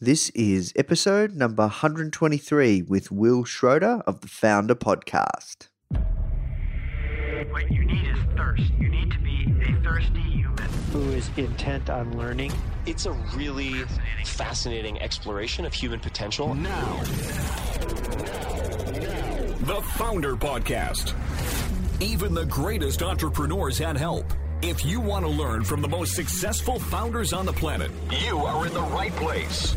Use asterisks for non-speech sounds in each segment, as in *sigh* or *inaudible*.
This is episode number 123 with Will Schroeder of the Founder Podcast. What you need is thirst. You need to be a thirsty human. who is intent on learning. It's a really fascinating exploration of human potential. Now, the Founder Podcast. Even the greatest entrepreneurs had help. If you want to learn from the most successful founders on the planet, you are in the right place.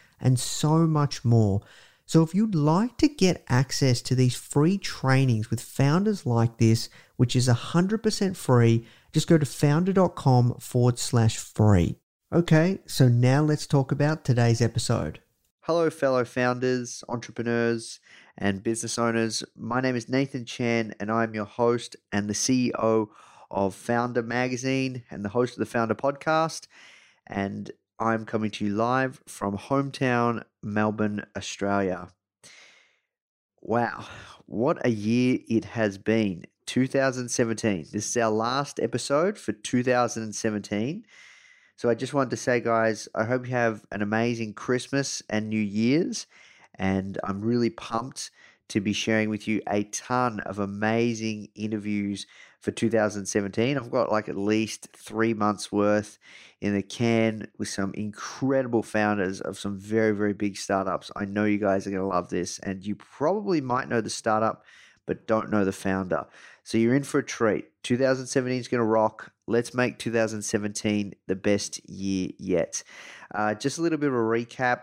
and so much more. So, if you'd like to get access to these free trainings with founders like this, which is 100% free, just go to founder.com forward slash free. Okay, so now let's talk about today's episode. Hello, fellow founders, entrepreneurs, and business owners. My name is Nathan Chan, and I'm your host and the CEO of Founder Magazine and the host of the Founder Podcast. And I'm coming to you live from hometown Melbourne, Australia. Wow, what a year it has been! 2017. This is our last episode for 2017. So I just wanted to say, guys, I hope you have an amazing Christmas and New Year's. And I'm really pumped to be sharing with you a ton of amazing interviews for 2017. I've got like at least three months worth in the can with some incredible founders of some very, very big startups. I know you guys are going to love this, and you probably might know the startup, but don't know the founder. So you're in for a treat. 2017 is going to rock. Let's make 2017 the best year yet. Uh, just a little bit of a recap.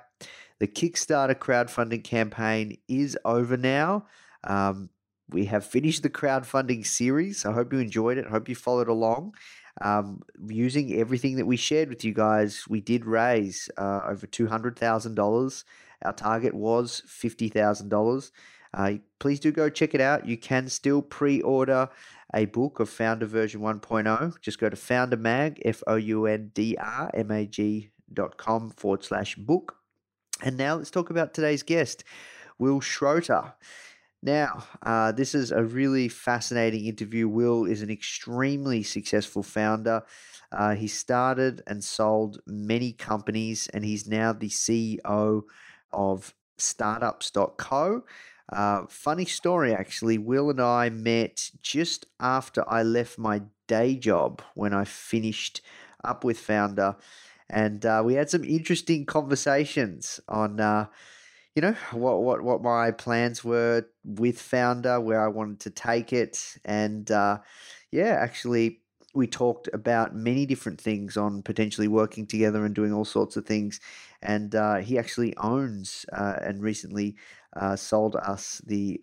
The Kickstarter crowdfunding campaign is over now. Um, we have finished the crowdfunding series. I hope you enjoyed it. I hope you followed along. Um, using everything that we shared with you guys, we did raise uh, over $200,000. Our target was $50,000. Uh, please do go check it out. You can still pre order a book of Founder version 1.0. Just go to foundermag, F O U N D R M A G dot com forward slash book. And now let's talk about today's guest, Will Schroeder. Now, uh, this is a really fascinating interview. Will is an extremely successful founder. Uh, he started and sold many companies, and he's now the CEO of startups.co. Uh, funny story, actually. Will and I met just after I left my day job when I finished up with Founder. And uh, we had some interesting conversations on, uh, you know, *sighs* what, what, what my plans were with Founder, where I wanted to take it. And uh, yeah, actually, we talked about many different things on potentially working together and doing all sorts of things. And uh, he actually owns uh, and recently uh, sold us the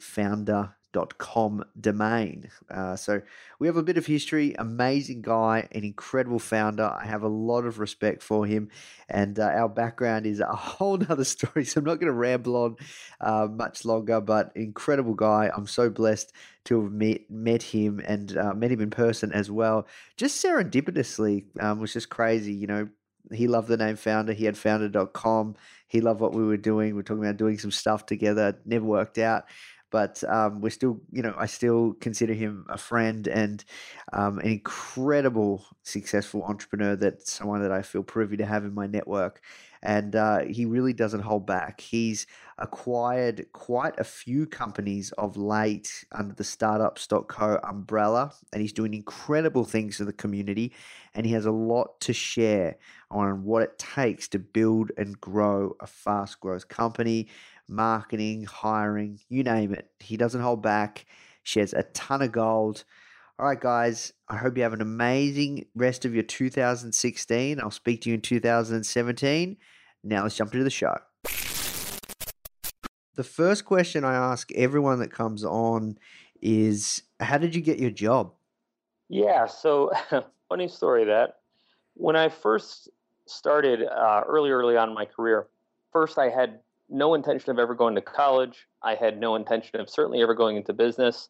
founder.com domain. Uh, so we have a bit of history. Amazing guy, an incredible founder. I have a lot of respect for him. And uh, our background is a *laughs* whole nother story. So I'm not going to ramble on uh, much longer, but incredible guy. I'm so blessed to have met, met him and uh, met him in person as well. Just serendipitously, um, was just crazy, you know. He loved the name Founder. He had founder.com. He loved what we were doing. We are talking about doing some stuff together. Never worked out but um, we're still, you know, I still consider him a friend and um, an incredible, successful entrepreneur. That's someone that I feel privy to have in my network. and uh, he really doesn't hold back. He's acquired quite a few companies of late under the startups.co umbrella, and he's doing incredible things for the community. And he has a lot to share on what it takes to build and grow a fast growth company, marketing, hiring, you name it. He doesn't hold back, shares a ton of gold. All right, guys, I hope you have an amazing rest of your 2016. I'll speak to you in 2017. Now let's jump into the show. The first question I ask everyone that comes on is How did you get your job? Yeah, so *laughs* funny story that when I first started uh, early, early on in my career, first I had no intention of ever going to college. I had no intention of certainly ever going into business.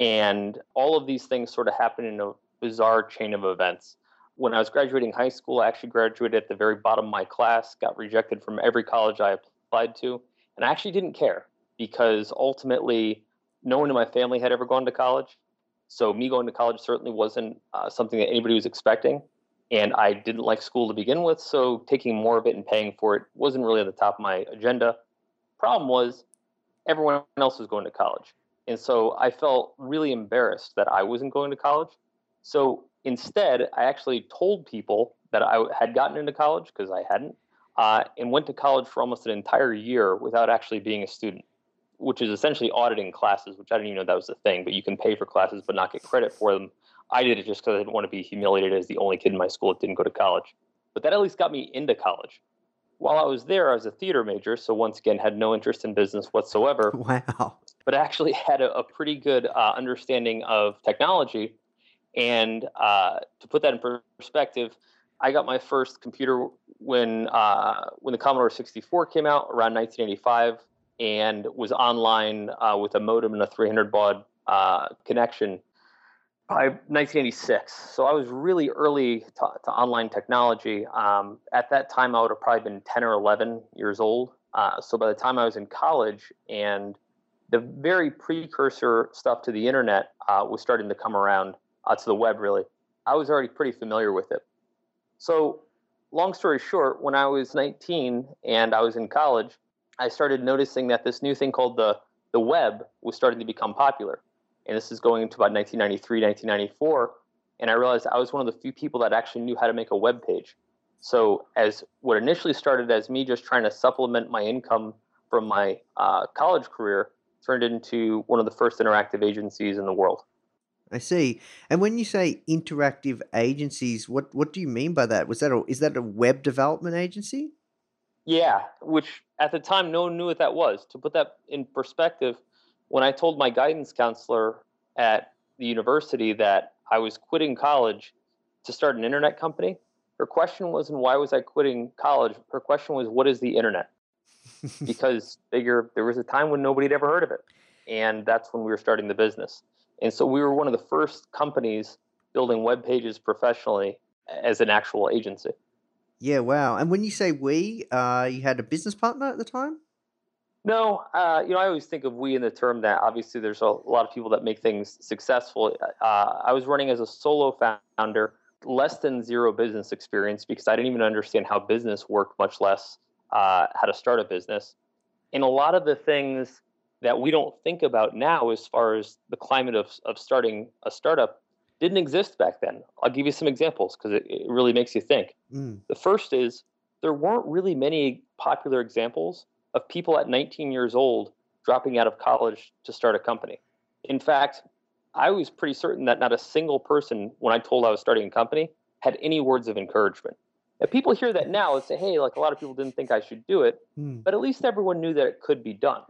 And all of these things sort of happened in a bizarre chain of events. When I was graduating high school, I actually graduated at the very bottom of my class, got rejected from every college I applied to. And I actually didn't care because ultimately, no one in my family had ever gone to college. So, me going to college certainly wasn't uh, something that anybody was expecting. And I didn't like school to begin with. So, taking more of it and paying for it wasn't really at the top of my agenda. Problem was, everyone else was going to college. And so I felt really embarrassed that I wasn't going to college. So instead, I actually told people that I had gotten into college because I hadn't, uh, and went to college for almost an entire year without actually being a student, which is essentially auditing classes, which I didn't even know that was a thing, but you can pay for classes but not get credit for them. I did it just because I didn't want to be humiliated as the only kid in my school that didn't go to college. But that at least got me into college. While I was there, I was a theater major, so once again, had no interest in business whatsoever. *laughs* Wow but actually *laughs* had a, a pretty good uh, understanding of technology. And uh, to put that in perspective, I got my first computer when uh, when the Commodore 64 came out around 1985, and was online uh, with a modem and a 300 baud uh, connection by 1986. So I was really early to, to online technology. Um, at that time, I would have probably been 10 or 11 years old. Uh, so by the time I was in college and the very precursor stuff to the internet uh, was starting to come around uh, to the web, really. I was already pretty familiar with it. So, long story short, when I was 19 and I was in college, I started noticing that this new thing called the, the web was starting to become popular. And this is going into about 1993, 1994. And I realized I was one of the few people that actually knew how to make a web page. So, as what initially started as me just trying to supplement my income from my uh, college career turned into one of the first interactive agencies in the world. I see. And when you say interactive agencies, what what do you mean by that? Was that a, is that a web development agency? Yeah, which at the time no one knew what that was. To put that in perspective, when I told my guidance counselor at the university that I was quitting college to start an internet company, her question wasn't why was I quitting college. Her question was what is the internet? *laughs* because figure there was a time when nobody had ever heard of it, and that's when we were starting the business. And so we were one of the first companies building web pages professionally as an actual agency. Yeah, wow. And when you say we, uh, you had a business partner at the time? No, uh, you know, I always think of we in the term that obviously there's a lot of people that make things successful. Uh, I was running as a solo founder, less than zero business experience because I didn't even understand how business worked, much less uh, how to start a business. And a lot of the things that we don't think about now, as far as the climate of, of starting a startup, didn't exist back then. I'll give you some examples because it, it, really makes you think. Mm. The first is there weren't really many popular examples of people at 19 years old dropping out of college to start a company. In fact, I was pretty certain that not a single person, when I told I was starting a company, had any words of encouragement. If people hear that now and say, hey, like a lot of people didn't think I should do it, hmm. but at least everyone knew that it could be done.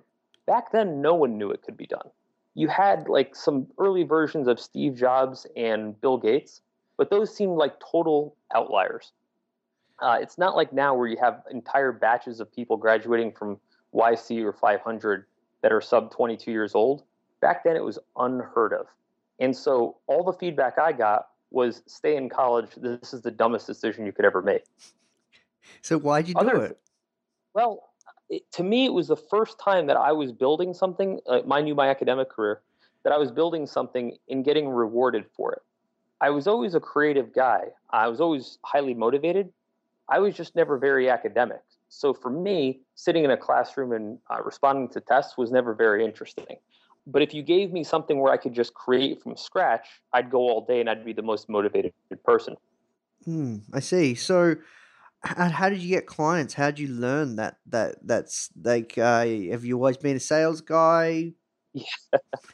Back then, no one knew it could be done. You had like some early versions of Steve Jobs and Bill Gates, but those seemed like total outliers. Uh, it's not like now where you have entire batches of people graduating from YC or 500 that are sub 22 years old. Back then, it was unheard of. And so all the feedback I got was stay in college. This is the dumbest decision you could ever make. So why'd you do Other, it? Well, it, to me, it was the first time that I was building something. Uh, mind you, my academic career, that I was building something and getting rewarded for it. I was always a creative guy. I was always highly motivated. I was just never very academic. So for me, sitting in a classroom and uh, responding to tests was never very interesting. But if you gave me something where I could just create from scratch, I'd go all day and I'd be the most motivated person. Hmm, I see. So, how, how did you get clients? How did you learn that that that's like? Uh, have you always been a sales guy? Yeah.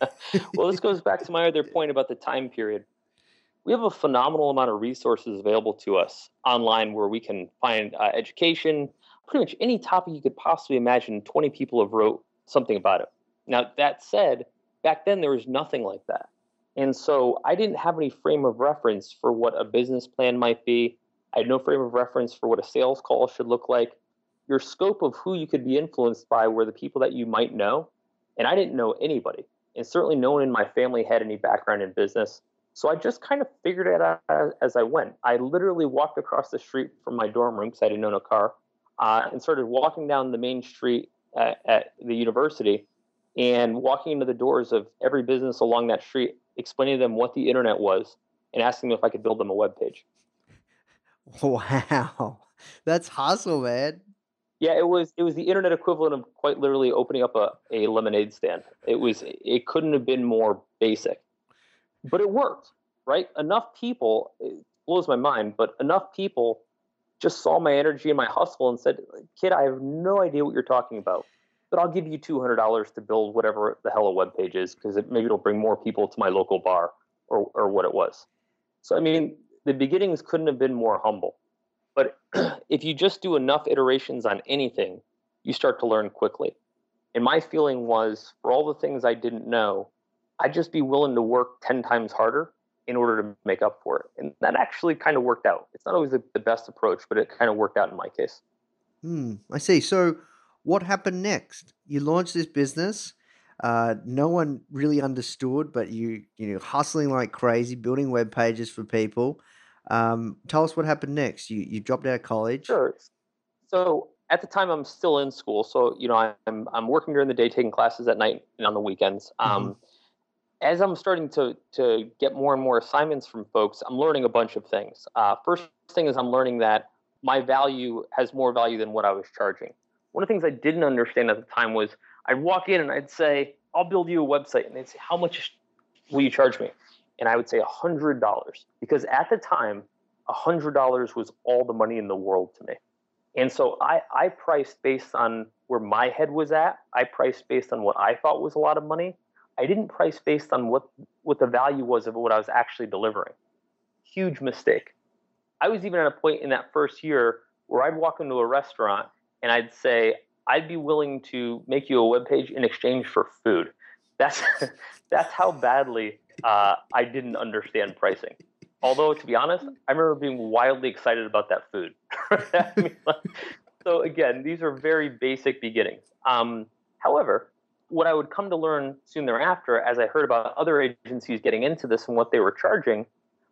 *laughs* well, this goes back to my other point about the time period. We have a phenomenal amount of resources available to us online where we can find uh, education, pretty much any topic you could possibly imagine. Twenty people have wrote something about it. Now that said, back then there was nothing like that. And so I didn't have any frame of reference for what a business plan might be. I had no frame of reference for what a sales call should look like. Your scope of who you could be influenced by were the people that you might know. And I didn't know anybody. And certainly no one in my family had any background in business. So I just kind of figured it out as I went. I literally walked across the street from my dorm room because I didn't own a car uh, and started walking down the main street at, at the university and walking into the doors of every business along that street, explaining to them what the internet was and asking them if I could build them a web page. *laughs* Wow, that's hustle, man. Yeah, it was it was the internet equivalent of quite literally opening up a, a lemonade stand. It was it couldn't have been more basic. But it worked, right? Enough people it blows my mind, but enough people just saw my energy and my hustle and said, "Kid, I have no idea what you're talking about but I'll give you $200 to build whatever the hell a web page is because it, maybe it'll bring more people to my local bar or, or what it was. So, I mean, the beginnings couldn't have been more humble. But *clears throat* if you just do enough iterations on anything, you start to learn quickly. And my feeling was for all the things I didn't know, I'd just be willing to work 10 times harder in order to make up for it. And that actually kind of worked out. It's not always the, the best approach, but it kind of worked out in my case. Hmm, I see. So, what happened next? You launched this business. Uh, no one really understood, but you you know hustling like crazy, building web pages for people. Um, tell us what happened next. You you dropped out of college. Sure. So at the time, I'm still in school. So you know, I'm I'm working during the day, taking classes at night and on the weekends. Mm-hmm. As I'm starting to to get more and more assignments from folks, I'm learning a bunch of things. Uh, first thing is I'm learning that my value has more value than what I was charging one of the things I didn't understand at the time was I'd walk in and I'd say, I'll build you a website. And they'd say, How much will you charge me? And I would say $100 because at the time, $100 was all the money in the world to me. And so I, I priced based on where my head was at. I priced based on what I thought was a lot of money. I didn't price based on what, what the value was of what I was actually delivering. Huge mistake. I was even at a point in that first year where I'd walk into a restaurant and I'd say, I'd be willing to make you a web page in exchange for food. That's *laughs* that's how badly uh, I didn't understand pricing. Although, to be honest, I remember being wildly excited about that food. *laughs* I mean, like, so again, these are very basic beginnings. Um, however, what I would come to learn soon thereafter, as I heard about other agencies getting into this and what they were charging,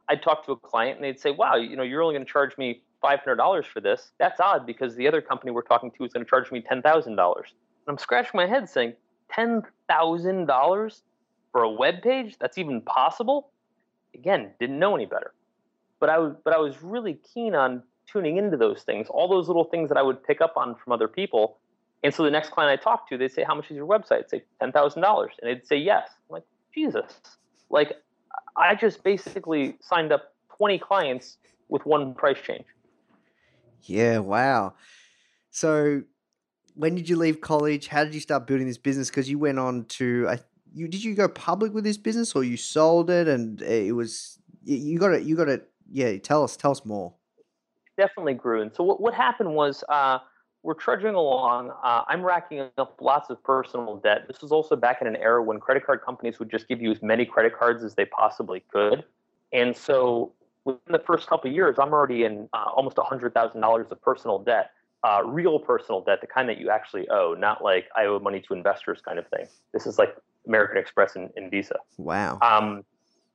I'd talk to a client and they'd say, "Wow, you know, you're only going to charge me $500 for this. That's odd because the other company we're talking to is going to charge me $10,000. I'm scratching my head saying, $10,000 for a web page? That's even possible? Again, didn't know any better. But I was, but I was really keen on tuning into those things, all those little things that I would pick up on from other people. And so the next client I talked to, they'd say, How much is your website? I'd say $10,000. And they'd say, Yes. I'm like, Jesus. Like, I just basically signed up 20 clients with one price change. Yeah, wow. So, when did you leave college? How did you start building this business? Because you went on to, I, you did you go public with this business, or you sold it, and it was you got it. You got it. Yeah, tell us, tell us more. Definitely grew, and so what what happened was. Uh, we're trudging along. Uh, I'm racking up lots of personal debt. This was also back in an era when credit card companies would just give you as many credit cards as they possibly could. And so within the first couple of years, I'm already in uh, almost $100,000 of personal debt, uh, real personal debt, the kind that you actually owe, not like I owe money to investors kind of thing. This is like American Express and, and Visa. Wow. Um,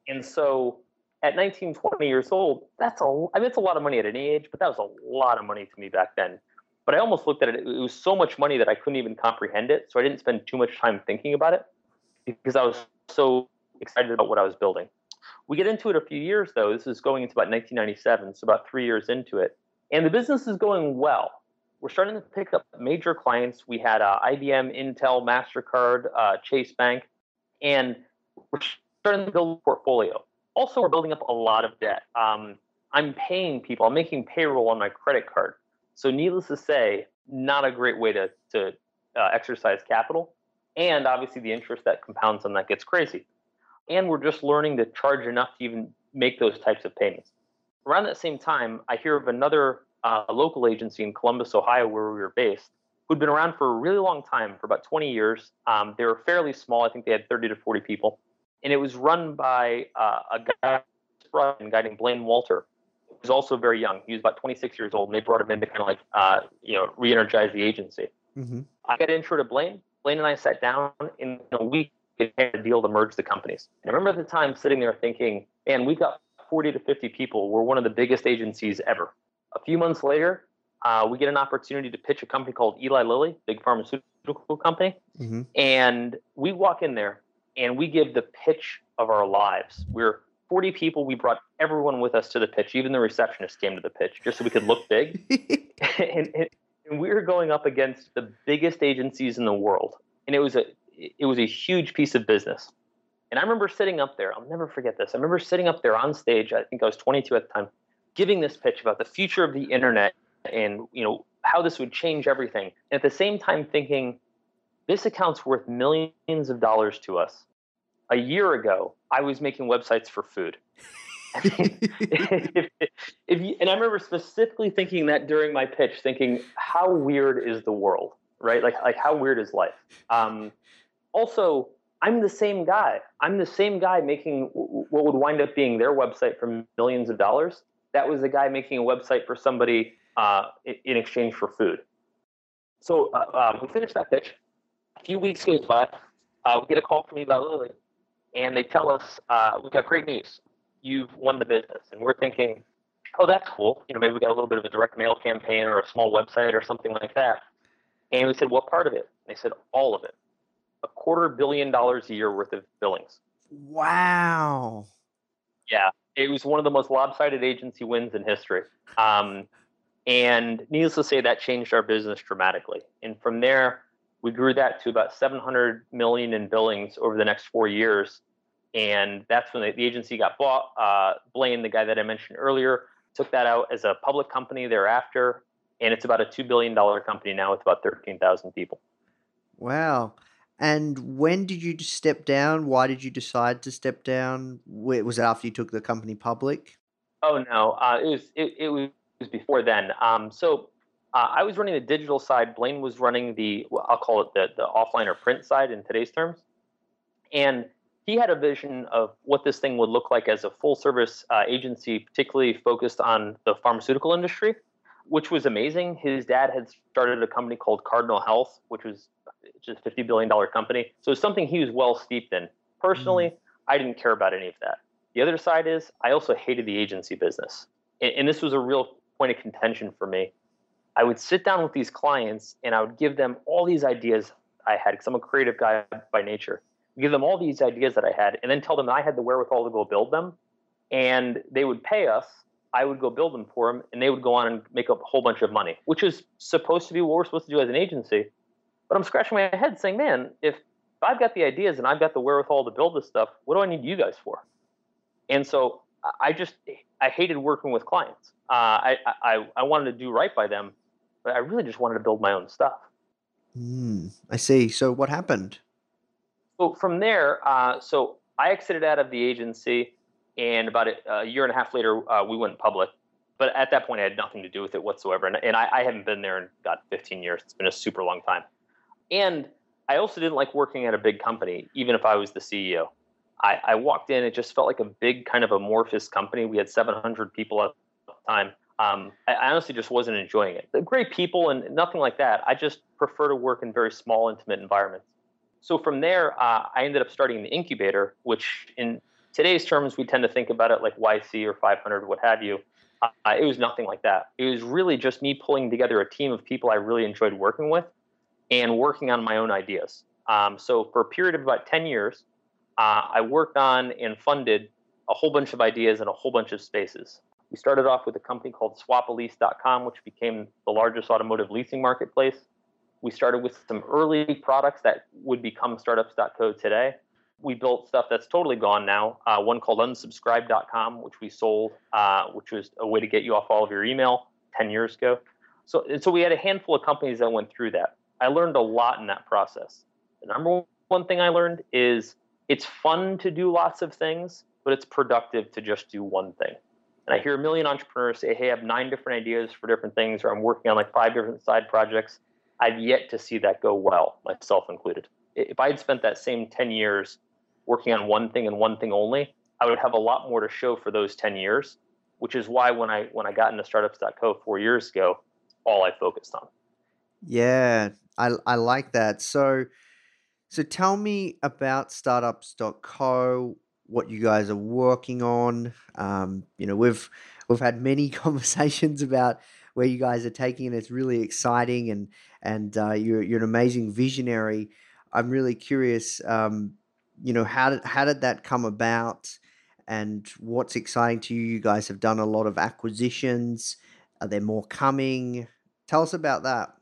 and so at 19, 20 years old, that's a, I mean, it's a lot of money at any age, but that was a lot of money to me back then. But I almost looked at it, it was so much money that I couldn't even comprehend it. So I didn't spend too much time thinking about it because I was so excited about what I was building. We get into it a few years though. This is going into about 1997, so about three years into it, and the business is going well. we're starting to pick up major clients. We had uh, IBM, Intel, Mastercard, uh, Chase Bank, and we're starting to build a portfolio. Also, we're building up a lot of debt. Um, I'm paying people. I'm making payroll on my credit card. So, needless to say, not a great way to to uh, exercise capital, and obviously the interest that compounds on that gets crazy. And we're just learning to charge enough to even make those types of payments. Around that same time, I hear of another uh, local agency in Columbus, Ohio, where we were based, who'd been around for a really long time, for about 20 years. Um, they were fairly small. I think they had 30 to 40 people, and it was run by uh, a guy, named Blane Walter. Was also very young. He was about 26 years old, and they brought him in to kind of like, uh, you know, re-energize the agency. Mm-hmm. I got intro to Blane. Blane and I sat down in a week and had a deal to merge the companies. And I remember at the time sitting there thinking, man, we've got 40 to 50 people. We're one of the biggest agencies ever. A few months later, uh, we get an opportunity to pitch a company called Eli Lilly, big pharmaceutical company. Mm-hmm. And we walk in there and we give the pitch of our lives. We're 40 people. We brought everyone with us to the pitch. Even the receptionist came to the pitch just so we could look big. *laughs* *laughs* and, and, and we were going up against the biggest agencies in the world. And it was a it was a huge piece of business. And I remember sitting up there. I'll never forget this. I remember sitting up there on stage. I think I was 22 at the time, giving this pitch about the future of the internet and you know how this would change everything. And at the same time, thinking this account's worth millions of dollars to us. A year ago, I was making websites for food. if, *laughs* *laughs* if you, and I remember specifically thinking that during my pitch, thinking, how weird is the world, right? Like, like how weird is life? Um, also, I'm the same guy. I'm the same guy making what would wind up being their website for millions of dollars. That was the guy making a website for somebody uh, in exchange for food. So uh, um, we finished that pitch. A few weeks goes by. Uh, we get a call from Eli Lilly, and they tell us uh, we've got great news. You've won the business, and we're thinking, oh, that's cool. You know, maybe we got a little bit of a direct mail campaign or a small website or something like that. And we said, what part of it? And they said, all of it a quarter billion dollars a year worth of billings. Wow. Yeah, it was one of the most lopsided agency wins in history. Um, and needless to say, that changed our business dramatically. And from there, we grew that to about 700 million in billings over the next four years. And that's when the, the agency got bought. Uh, Blane, the guy that I mentioned earlier, took that out as a public company thereafter. And it's about a $2 billion company now with about 13,000 people. Wow. And when did you step down? Why did you decide to step down? Was it after you took the company public? Oh no, uh, it was it, it was before then. Um, so uh, I was running the digital side. Blane was running the well, I'll call it the the offline or print side in today's terms, and he had a vision of what this thing would look like as a full service uh, agency, particularly focused on the pharmaceutical industry, which was amazing. His dad had started a company called Cardinal Health, which was just a $50 billion company. So it's something he was well steeped in. Personally, mm. I didn't care about any of that. The other side is I also hated the agency business. And, and this was a real point of contention for me. I would sit down with these clients and I would give them all these ideas I had because I'm a creative guy by nature. Give them all these ideas that I had and then tell them I had the wherewithal to go build them. And they would pay us. I would go build them for them and they would go on and make a whole bunch of money, which is supposed to be what we're supposed to do as an agency. But I'm scratching my head saying, man, if I've got the ideas and I've got the wherewithal to build this stuff, what do I need you guys for? And so I just I hated working with clients. Uh, I, I I wanted to do right by them, but I really just wanted to build my own stuff. Mm, I see. So what happened? So from there, uh, so I exited out of the agency, and about a, a year and a half later, uh, we went public. But at that point, I had nothing to do with it whatsoever, and, and I, I haven't been there in about 15 years. It's been a super long time. And I also didn't like working at a big company, even if I was the CEO. I, I walked in, it just felt like a big kind of amorphous company. We had 700 people at the time. Um, I, honestly just wasn't enjoying it. They're great people and nothing like that. I just prefer to work in very small, intimate environments. So from there, uh, I ended up starting the incubator, which in today's terms, we tend to think about it like YC or 500, what have you. Uh, it was nothing like that. It was really just me pulling together a team of people I really enjoyed working with and working on my own ideas. Um, so for a period of about 10 years, uh, I worked on and funded a whole bunch of ideas in a whole bunch of spaces. We started off with a company called swapalease.com, which became the largest automotive leasing marketplace. We started with some early products that would become startups.co today. We built stuff that's totally gone now. Uh, one called unsubscribe.com, which we sold, uh, which was a way to get you off all of your email 10 years ago. So, so we had a handful of companies that went through that. I learned a lot in that process. The number one thing I learned is it's fun to do lots of things, but it's productive to just do one thing. And I hear a million entrepreneurs say, Hey, I have nine different ideas for different things, or I'm working on like five different side projects. I've yet to see that go well, myself included. If I had spent that same 10 years working on one thing and one thing only, I would have a lot more to show for those 10 years, which is why when I when I got into startups.co four years ago, all I focused on. Yeah, I I like that. So so tell me about startups.co, what you guys are working on. Um, you know, we've we've had many *laughs* conversations about where you guys are taking it. It's really exciting, and and uh, you're you're an amazing visionary. I'm really curious. Um, you know, how did how did that come about, and what's exciting to you? You guys have done a lot of acquisitions. Are there more coming? Tell us about that.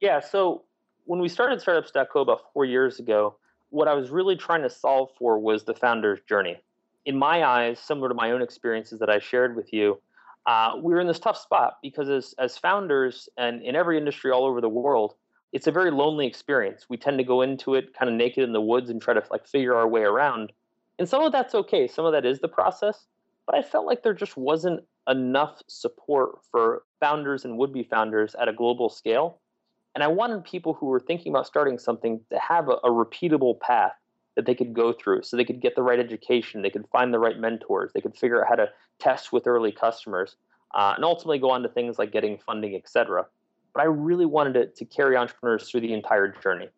Yeah. So when we started Startups.co about four years ago, what I was really trying to solve for was the founder's journey. In my eyes, similar to my own experiences that I shared with you, uh, we were in this tough spot because as, as founders and in every industry all over the world, it's a very lonely experience. We tend to go into it kind of naked in the woods and try to like figure our way around. And some of that's okay. Some of that is the process. But I felt like there just wasn't enough support for founders and would be founders at a global scale. And I wanted people who were thinking about starting something to have a, a, repeatable path that they could go through so they could get the right education, they could find the right mentors, they could figure out how to test with early customers, uh, and ultimately go on to things like getting funding, etc. But I really wanted it to carry entrepreneurs through the entire journey.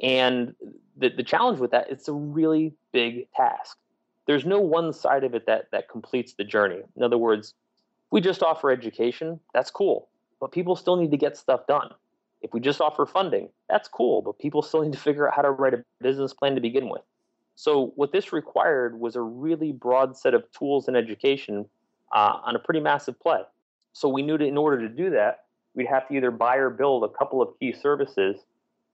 And the, the challenge with that, it's a really big task there's no one side of it that that completes the journey. In other words, we just offer education, that's cool, but people still need to get stuff done. If we just offer funding, that's cool, but people still need to figure out how to write a business plan to begin with. So what this required was a really broad set of tools and education uh, on a pretty massive play. So we knew that in order to do that, we'd have to either buy or build a couple of key services,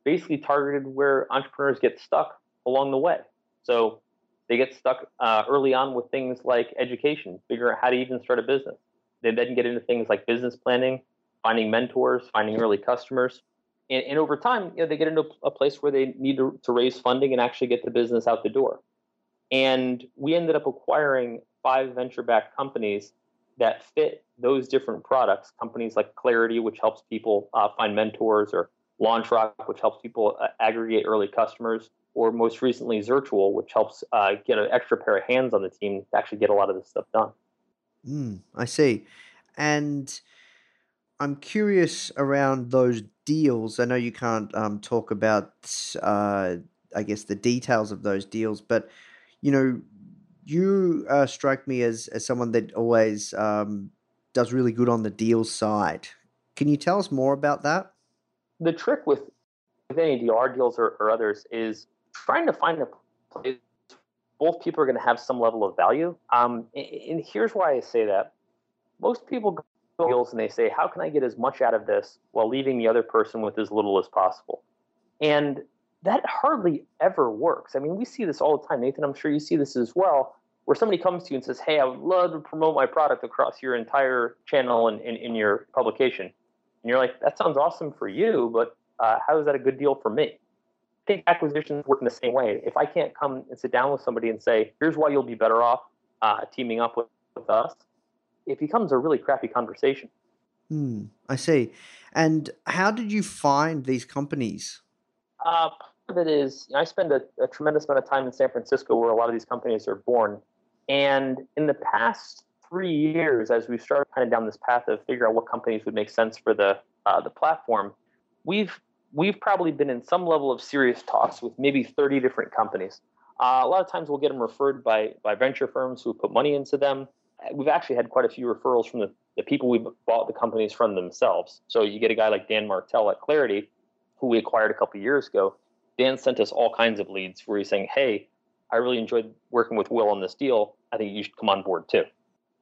basically targeted where entrepreneurs get stuck along the way. So they get stuck uh, early on with things like education, figuring out how to even start a business. They then get into things like business planning, finding mentors, finding early customers. And, and over time, you know, they get into a place where they need to, to raise funding and actually get the business out the door. And we ended up acquiring five venture backed companies that fit those different products. Companies like Clarity, which helps people uh, find mentors, or LaunchRock, which helps people uh, aggregate early customers, or most recently Zirtual, which helps uh, get an extra pair of hands on the team to actually get a lot of this stuff done. Mm, I see. And I'm curious around those deals. I know you can't um, talk about, uh, I guess, the details of those deals, but you know, you uh, strike me as as someone that always um, does really good on the deal side. Can you tell us more about that? The trick with with any DR deals or, or others, is trying to find a place both people are going to have some level of value. Um, and, and, here's why I say that. Most people and they say, how can I get as much out of this while leaving the other person with as little as possible? And that hardly ever works. I mean, we see this all the time. Nathan, I'm sure you see this as well, where somebody comes to you and says, hey, I would love to promote my product across your entire channel and in, your publication. And you're like, that sounds awesome for you, but uh, how is that a good deal for me? I think acquisitions work in the same way. If I can't come and sit down with somebody and say, here's why you'll be better off uh, teaming up with, with us, it becomes a really crappy conversation. Hmm, I see. And how did you find these companies? Uh, part of it is you know, I spend a, a, tremendous amount of time in San Francisco where a lot of these companies are born. And in the past three years, as we've started kind of down this path of figuring out what companies would make sense for the uh, the platform, we've we've probably been in some level of serious talks with maybe 30 different companies. Uh, a lot of times we'll get them referred by, by venture firms who put money into them. We've actually had quite a few referrals from the, the people we bought the companies from themselves. So you get a guy like Dan Martell at Clarity, who we acquired a couple years ago. Dan sent us all kinds of leads where he's saying, hey, I really enjoyed working with Will on this deal. I think you should come on board too.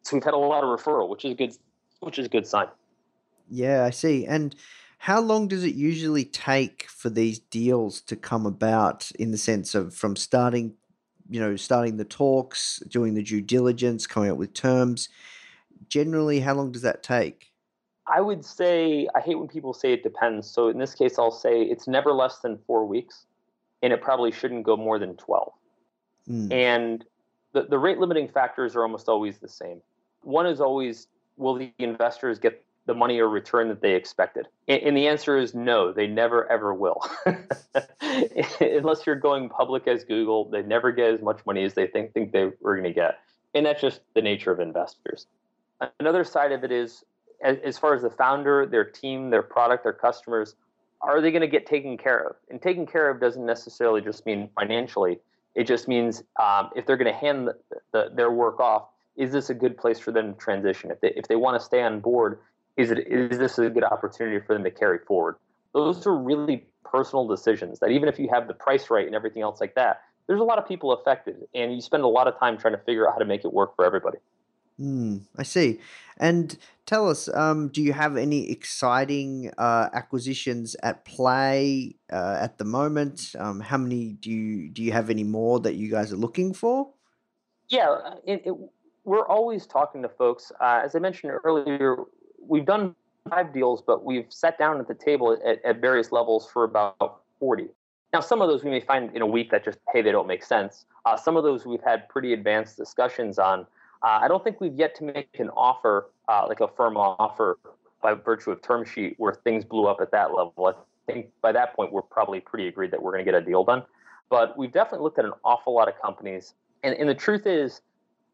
so we've had a lot of referral, which is good, which is a good sign. Yeah, I see. And how long does it usually take for these deals to come about in the sense of from starting, you know, starting the talks, doing the due diligence, coming up with terms? Generally, how long does that take? I would say I hate when people say it depends. So in this case, I'll say it's never less than four weeks, and it probably shouldn't go more than twelve. Mm. And the, the rate limiting factors are almost always the same. One is always will the investors get the money or return that they expected? And, the answer is no, they never ever will. *laughs* Unless you're going public as Google, they never get as much money as they think, think they were going to get. And that's just the nature of investors. Another side of it is as, as far as the founder, their team, their product, their customers, are they going to get taken care of? And taken care of doesn't necessarily just mean financially. It just means um, if they're going to hand the, the, their work off, is this a good place for them to transition? If they, if they want to stay on board, is it is this a good opportunity for them to carry forward? Those are really personal decisions that even if you have the price right and everything else like that, there's a lot of people affected, and you spend a lot of time trying to figure out how to make it work for everybody. Hmm, I see. And tell us, um, do you have any exciting uh, acquisitions at play uh, at the moment? Um, how many do you do you have any more that you guys are looking for? Yeah, uh, it, it, we're always talking to folks. Uh, as I mentioned earlier, we've done five deals, but we've sat down at the table at, at various levels for about 40. Now, some of those we may find in a week that just, hey, they don't make sense. Uh, some of those we've had pretty advanced discussions on. Uh, I don't think we've yet to make an offer, uh, like a firm offer by virtue of term sheet where things blew up at that level. I think by that point, we're probably pretty agreed that we're going to get a deal done. But we've definitely looked at an awful lot of companies. And, and the truth is,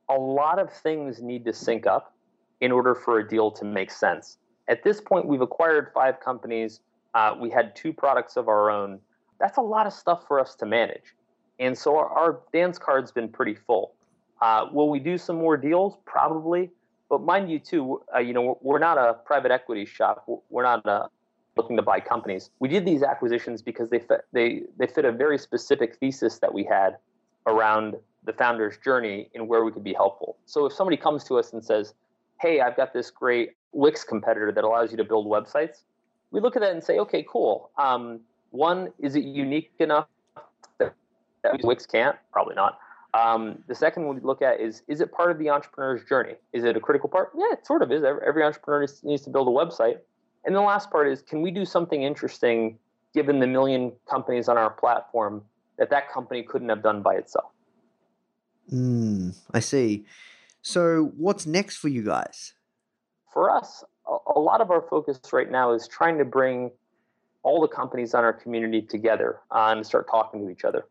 a lot of things need to sync up in order for a deal to make sense. At this point, we've acquired five companies. Uh, we had two products of our own. That's a lot of stuff for us to manage. And so our, our dance card's been pretty full. Uh, will we do some more deals? Probably. But mind you, too, uh, you know, we're not a private equity shop. We're not uh, looking to buy companies. We did these acquisitions because they fit, they they fit a very specific thesis that we had around the founder's journey and where we could be helpful. So if somebody comes to us and says, "Hey, I've got this great Wix competitor that allows you to build websites," we look at that and say, "Okay, cool. Um, one, is it unique enough that, Wix can't? Probably not." Um, the second one we look at is is it part of the entrepreneur's journey? Is it a critical part? Yeah, it sort of is. Every, entrepreneur needs, needs to build a website. And the last part is can we do something interesting given the million companies on our platform that that company couldn't have done by itself? Mm, I see. So, what's next for you guys? For us, a, lot of our focus right now is trying to bring all the companies on our community together uh, and start talking to each other.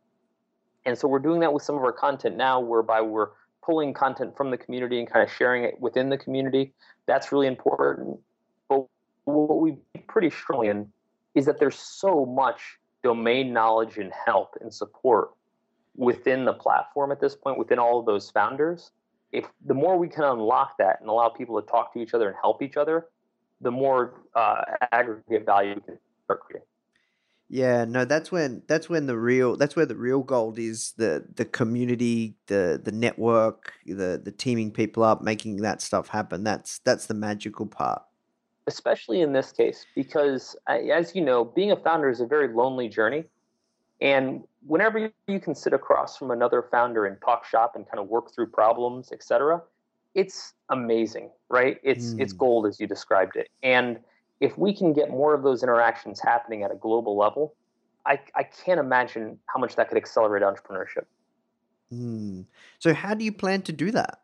And so we're doing that with some of our content now, whereby we're pulling content from the community and kind of sharing it within the community. That's really important. But what we pretty strongly in is that there's so much domain knowledge and help and support within the platform at this point, within all of those founders. If the more we can unlock that and allow people to talk to each other and help each other, the more uh, aggregate value we can start creating. Yeah, no, that's when that's when the real that's where the real gold is the the community, the the network, the the teaming people up, making that stuff happen. That's that's the magical part. Especially in this case, because as you know, being a founder is a very lonely journey, and whenever you can sit across from another founder and talk shop and kind of work through problems, etc., it's amazing, right? It's mm. it's gold as you described it, and if we can get more of those interactions happening at a global level, I, I can't imagine how much that could accelerate entrepreneurship. Mm. So, how do you plan to do that?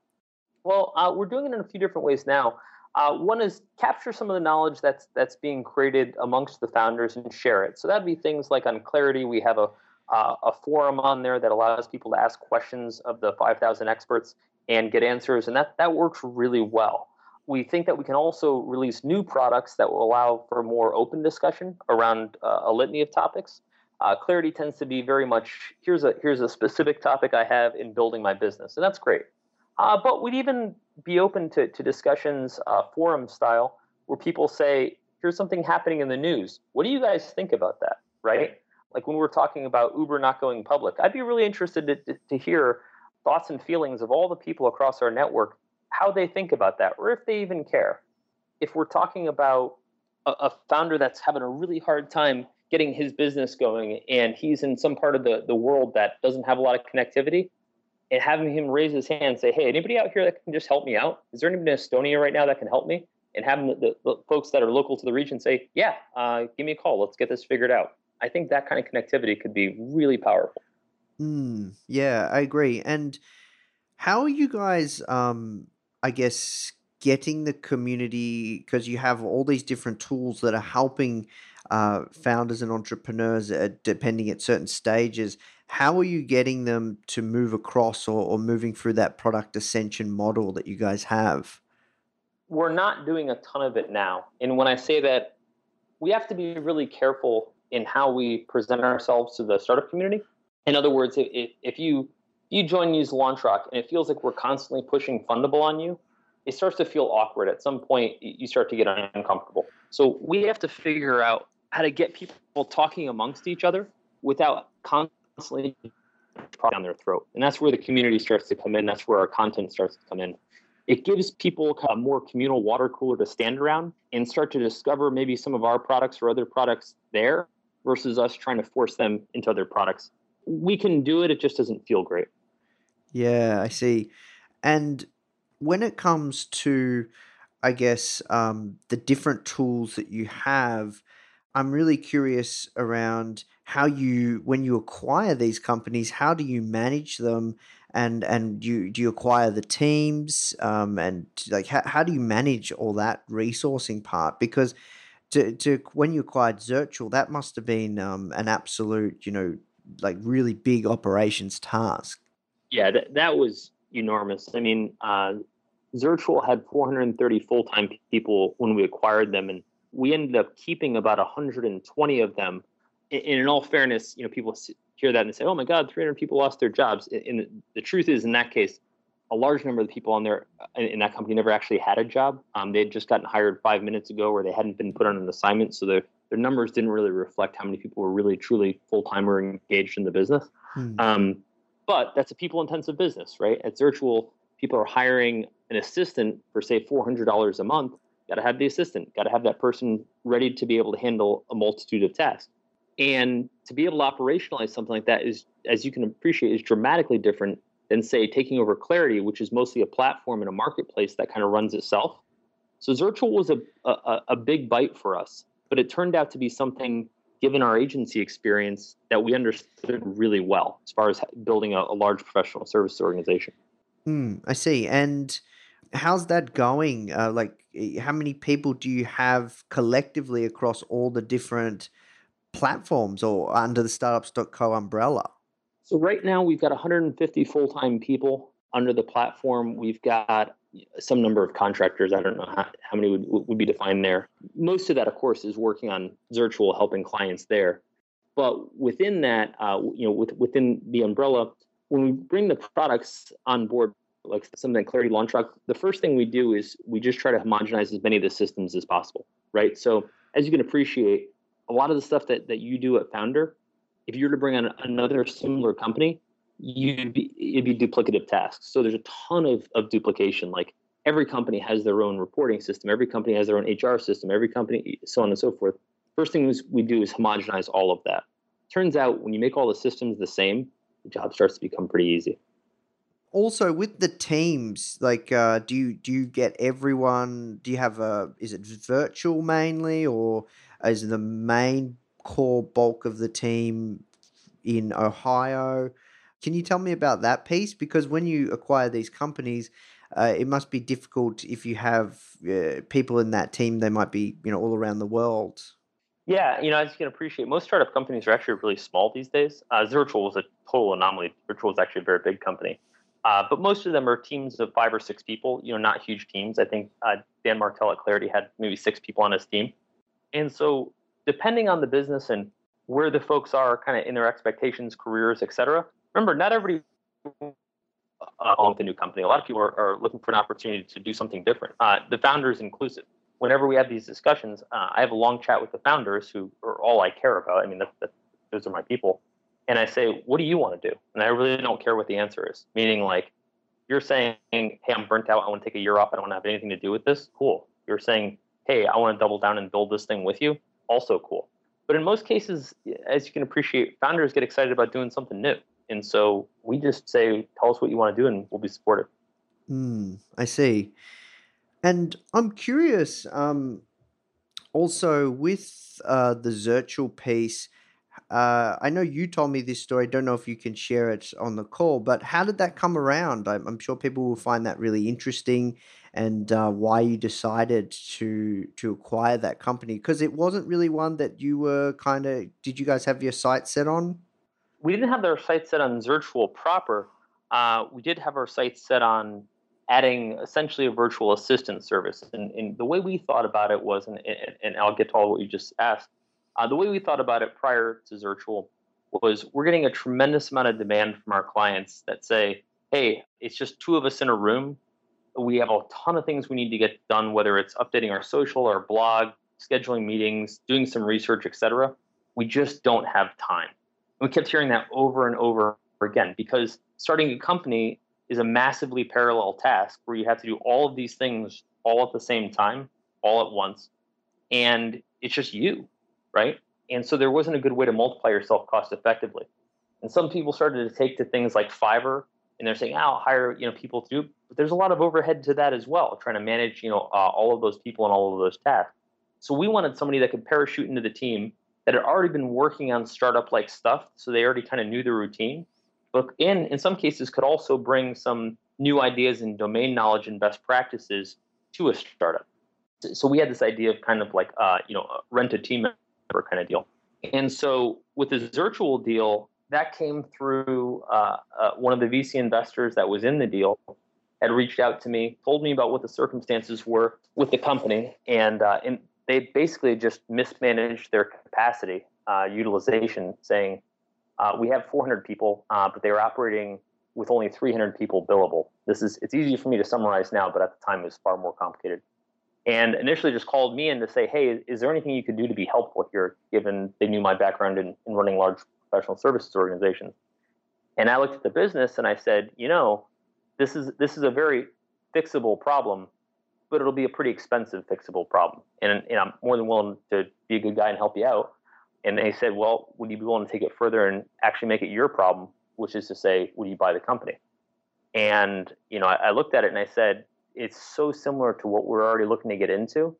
Well, uh, we're doing it in a few different ways now. Uh, one is capture some of the knowledge that's that's being created amongst the founders and share it. So that'd be things like on Clarity, we have a uh, a forum on there that allows people to ask questions of the 5,000 experts and get answers, and that that works really well we think that we can also release new products that will allow for more open discussion around uh, a litany of topics. Uh, clarity tends to be very much here's a here's a specific topic I have in building my business, and that's great. Uh, but we'd even be open to, to discussions, uh, forum style, where people say, "Here's something happening in the news. What do you guys think about that?" Right? Like when we're talking about Uber not going public, I'd be really interested to, to, to hear thoughts and feelings of all the people across our network how they think about that, or if they even care. If we're talking about a, a founder that's having a really hard time getting his business going and he's in some part of the, the world that doesn't have a lot of connectivity, and having him raise his hand and say, Hey, anybody out here that can just help me out? Is there anybody in Estonia right now that can help me? And having the, the, folks that are local to the region say, Yeah, uh, give me a call. Let's get this figured out. I think that kind of connectivity could be really powerful. Mm, yeah, I agree. And how are you guys, um, I guess, getting the community? Because you have all these different tools that are helping uh, founders and entrepreneurs, at, depending at certain stages. How are you getting them to move across or, or moving through that product ascension model that you guys have? We're not doing a ton of it now. And when I say that, we have to be really careful in how we present ourselves to the startup community. In other words, if, if you you join Use LaunchRock and it feels like we're constantly pushing Fundable on you, it starts to feel awkward. At some point, you start to get uncomfortable. So we have to figure out how to get people talking amongst each other without constantly down their throat. And that's where the community starts to come in. That's where our content starts to come in. It gives people a more communal water cooler to stand around and start to discover maybe some of our products or other products there versus us trying to force them into other products. We can do it, it just doesn't feel great. Yeah, I see. And when it comes to, I guess, um, the different tools that you have, I'm really curious around how you, when you acquire these companies, how do you manage them, and and you do you acquire the teams, um, and like how how do you manage all that resourcing part? Because to to when you acquired Zirtual, that must have been um, an absolute, you know, like really big operations task. Yeah, that, that was enormous. I mean, uh, Zirtual had 430 full time people when we acquired them, and we ended up keeping about 120 of them. And in all fairness, you know, people hear that and say, "Oh my God, 300 people lost their jobs." And the truth is, in that case, a large number of the people on there in that company never actually had a job. Um, they had just gotten hired five minutes ago, or they hadn't been put on an assignment, so their their numbers didn't really reflect how many people were really truly full time or engaged in the business. Hmm. Um, but that's a people intensive business, right? At Zirtual, people are hiring an assistant for say $400 a month got to have the assistant got to have that person ready to be able to handle a multitude of tasks and to be able to operationalize something like that is as you can appreciate is dramatically different than say taking over Clarity which is mostly a platform and a marketplace that kind of runs itself so Zirtual was a, a, a big bite for us but it turned out to be something given our agency experience that we understood really well as far as building a, a large professional service organization Hmm, I see. And how's that going? Uh, like, eh, how many people do you have collectively across all the different platforms or under the startups.co umbrella? So, right now, we've got 150 full time people under the platform. We've got some number of contractors. I don't know how, how many would, would be defined there. Most of that, of course, is working on Zirtual, helping clients there. But within that, uh, you know, with, within the umbrella, when we bring the products on board, like something like Clarity LaunchRock, the first thing we do is we just try to homogenize as many of the systems as possible, right? So as you can appreciate, a lot of the stuff that, that you do at Foundr, if you were to bring on another similar company, you'd be it'd be duplicative tasks. So there's a ton of, of duplication. Like every company has their own reporting system, every company has their own HR system, every company, so on and so forth. First thing we do is homogenize all of that. Turns out when you make all the systems the same, the job starts to become pretty easy. Also, with the teams, like, uh, do you do you get everyone? Do you have a? Is it virtual mainly, or is the main core bulk of the team in Ohio? Can you tell me about that piece? Because when you acquire these companies, uh, it must be difficult if you have uh, people in that team. They might be, you know, all around the world. Yeah, you know, as you can appreciate, most startup companies are actually really small these days. Uh, Zirtual was a total anomaly. Zirtual is actually a very big company. Uh, but most of them are teams of five or six people, you know, not huge teams. I think uh, Dan Martell at Clarity had maybe six people on his team. And so, depending on the business and where the folks are kind of in their expectations, careers, et cetera, remember, not everybody uh, owns a new company. A lot of people are, are, looking for an opportunity to do something different. Uh, the founder is inclusive whenever we have these discussions, uh, I have a long chat with the founders who are all I care about. I mean, that, that, those are my people. And I say, what do you want to do? And I really don't care what the answer is. Meaning, like, you're saying, hey, I'm burnt out. I want to take a year off. I don't want to have anything to do with this. Cool. You're saying, hey, I want to double down and build this thing with you. Also cool. But in most cases, as you can appreciate, founders get excited about doing something new. And so we just say, tell us what you want to do and we'll be supportive. Hmm, I see. And I'm curious, um, also with uh, the Zirtual piece, uh, I know you told me this story. I don't know if you can share it on the call, but how did that come around? I'm, I'm sure people will find that really interesting, and uh, why you decided to to acquire that company because it wasn't really one that you were kind of. Did you guys have your sights set on? We didn't have our sights set on Zirtual proper. Uh, we did have our sights set on adding essentially a virtual assistant service. And, and the way we thought about it was, and, and I'll get to all what you just asked uh, the way we thought about it prior to Zirtual was we're getting a tremendous amount of demand from our clients that say, hey, it's just two of us in a room. We have a ton of things we need to get done, whether it's updating our social, our blog, scheduling meetings, doing some research, etc. We just don't have time. And we kept hearing that over and over again because starting a company is a massively parallel task where you have to do all of these things all at the same time, all at once. And it's just you right? And so there wasn't a good way to multiply yourself cost effectively. And some people started to take to things like Fiverr, and they're saying, oh, "I'll hire you know people to do." But there's a lot of overhead to that as well, trying to manage you know uh, all of those people and all of those tasks. So we wanted somebody that could parachute into the team that had already been working on startup like stuff, so they already kind of knew the routine. But in in some cases, could also bring some new ideas and domain knowledge and best practices to a startup. So we had this idea of kind of like uh, you know rent a team member kind of deal. And so with this virtual deal, that came through uh, uh, one of the VC investors that was in the deal had reached out to me, told me about what the circumstances were with the company, and uh, and they basically just mismanaged their capacity uh, utilization, saying uh, we have 400 people, uh, but they were operating with only 300 people billable. This is it's easy for me to summarize now, but at the time it was far more complicated and initially just called me in to say, hey, is there anything you could do to be helpful here, given they knew my background in, in running large professional services organizations. And I looked at the business and I said, you know, this is this is a very fixable problem, but it'll be a pretty expensive fixable problem. And, and I'm more than willing to be a good guy and help you out. And they said, well, would you be willing to take it further and actually make it your problem, which is to say, would you buy the company? And you know, I, I looked at it and I said, it's so similar to what we're already looking to get into.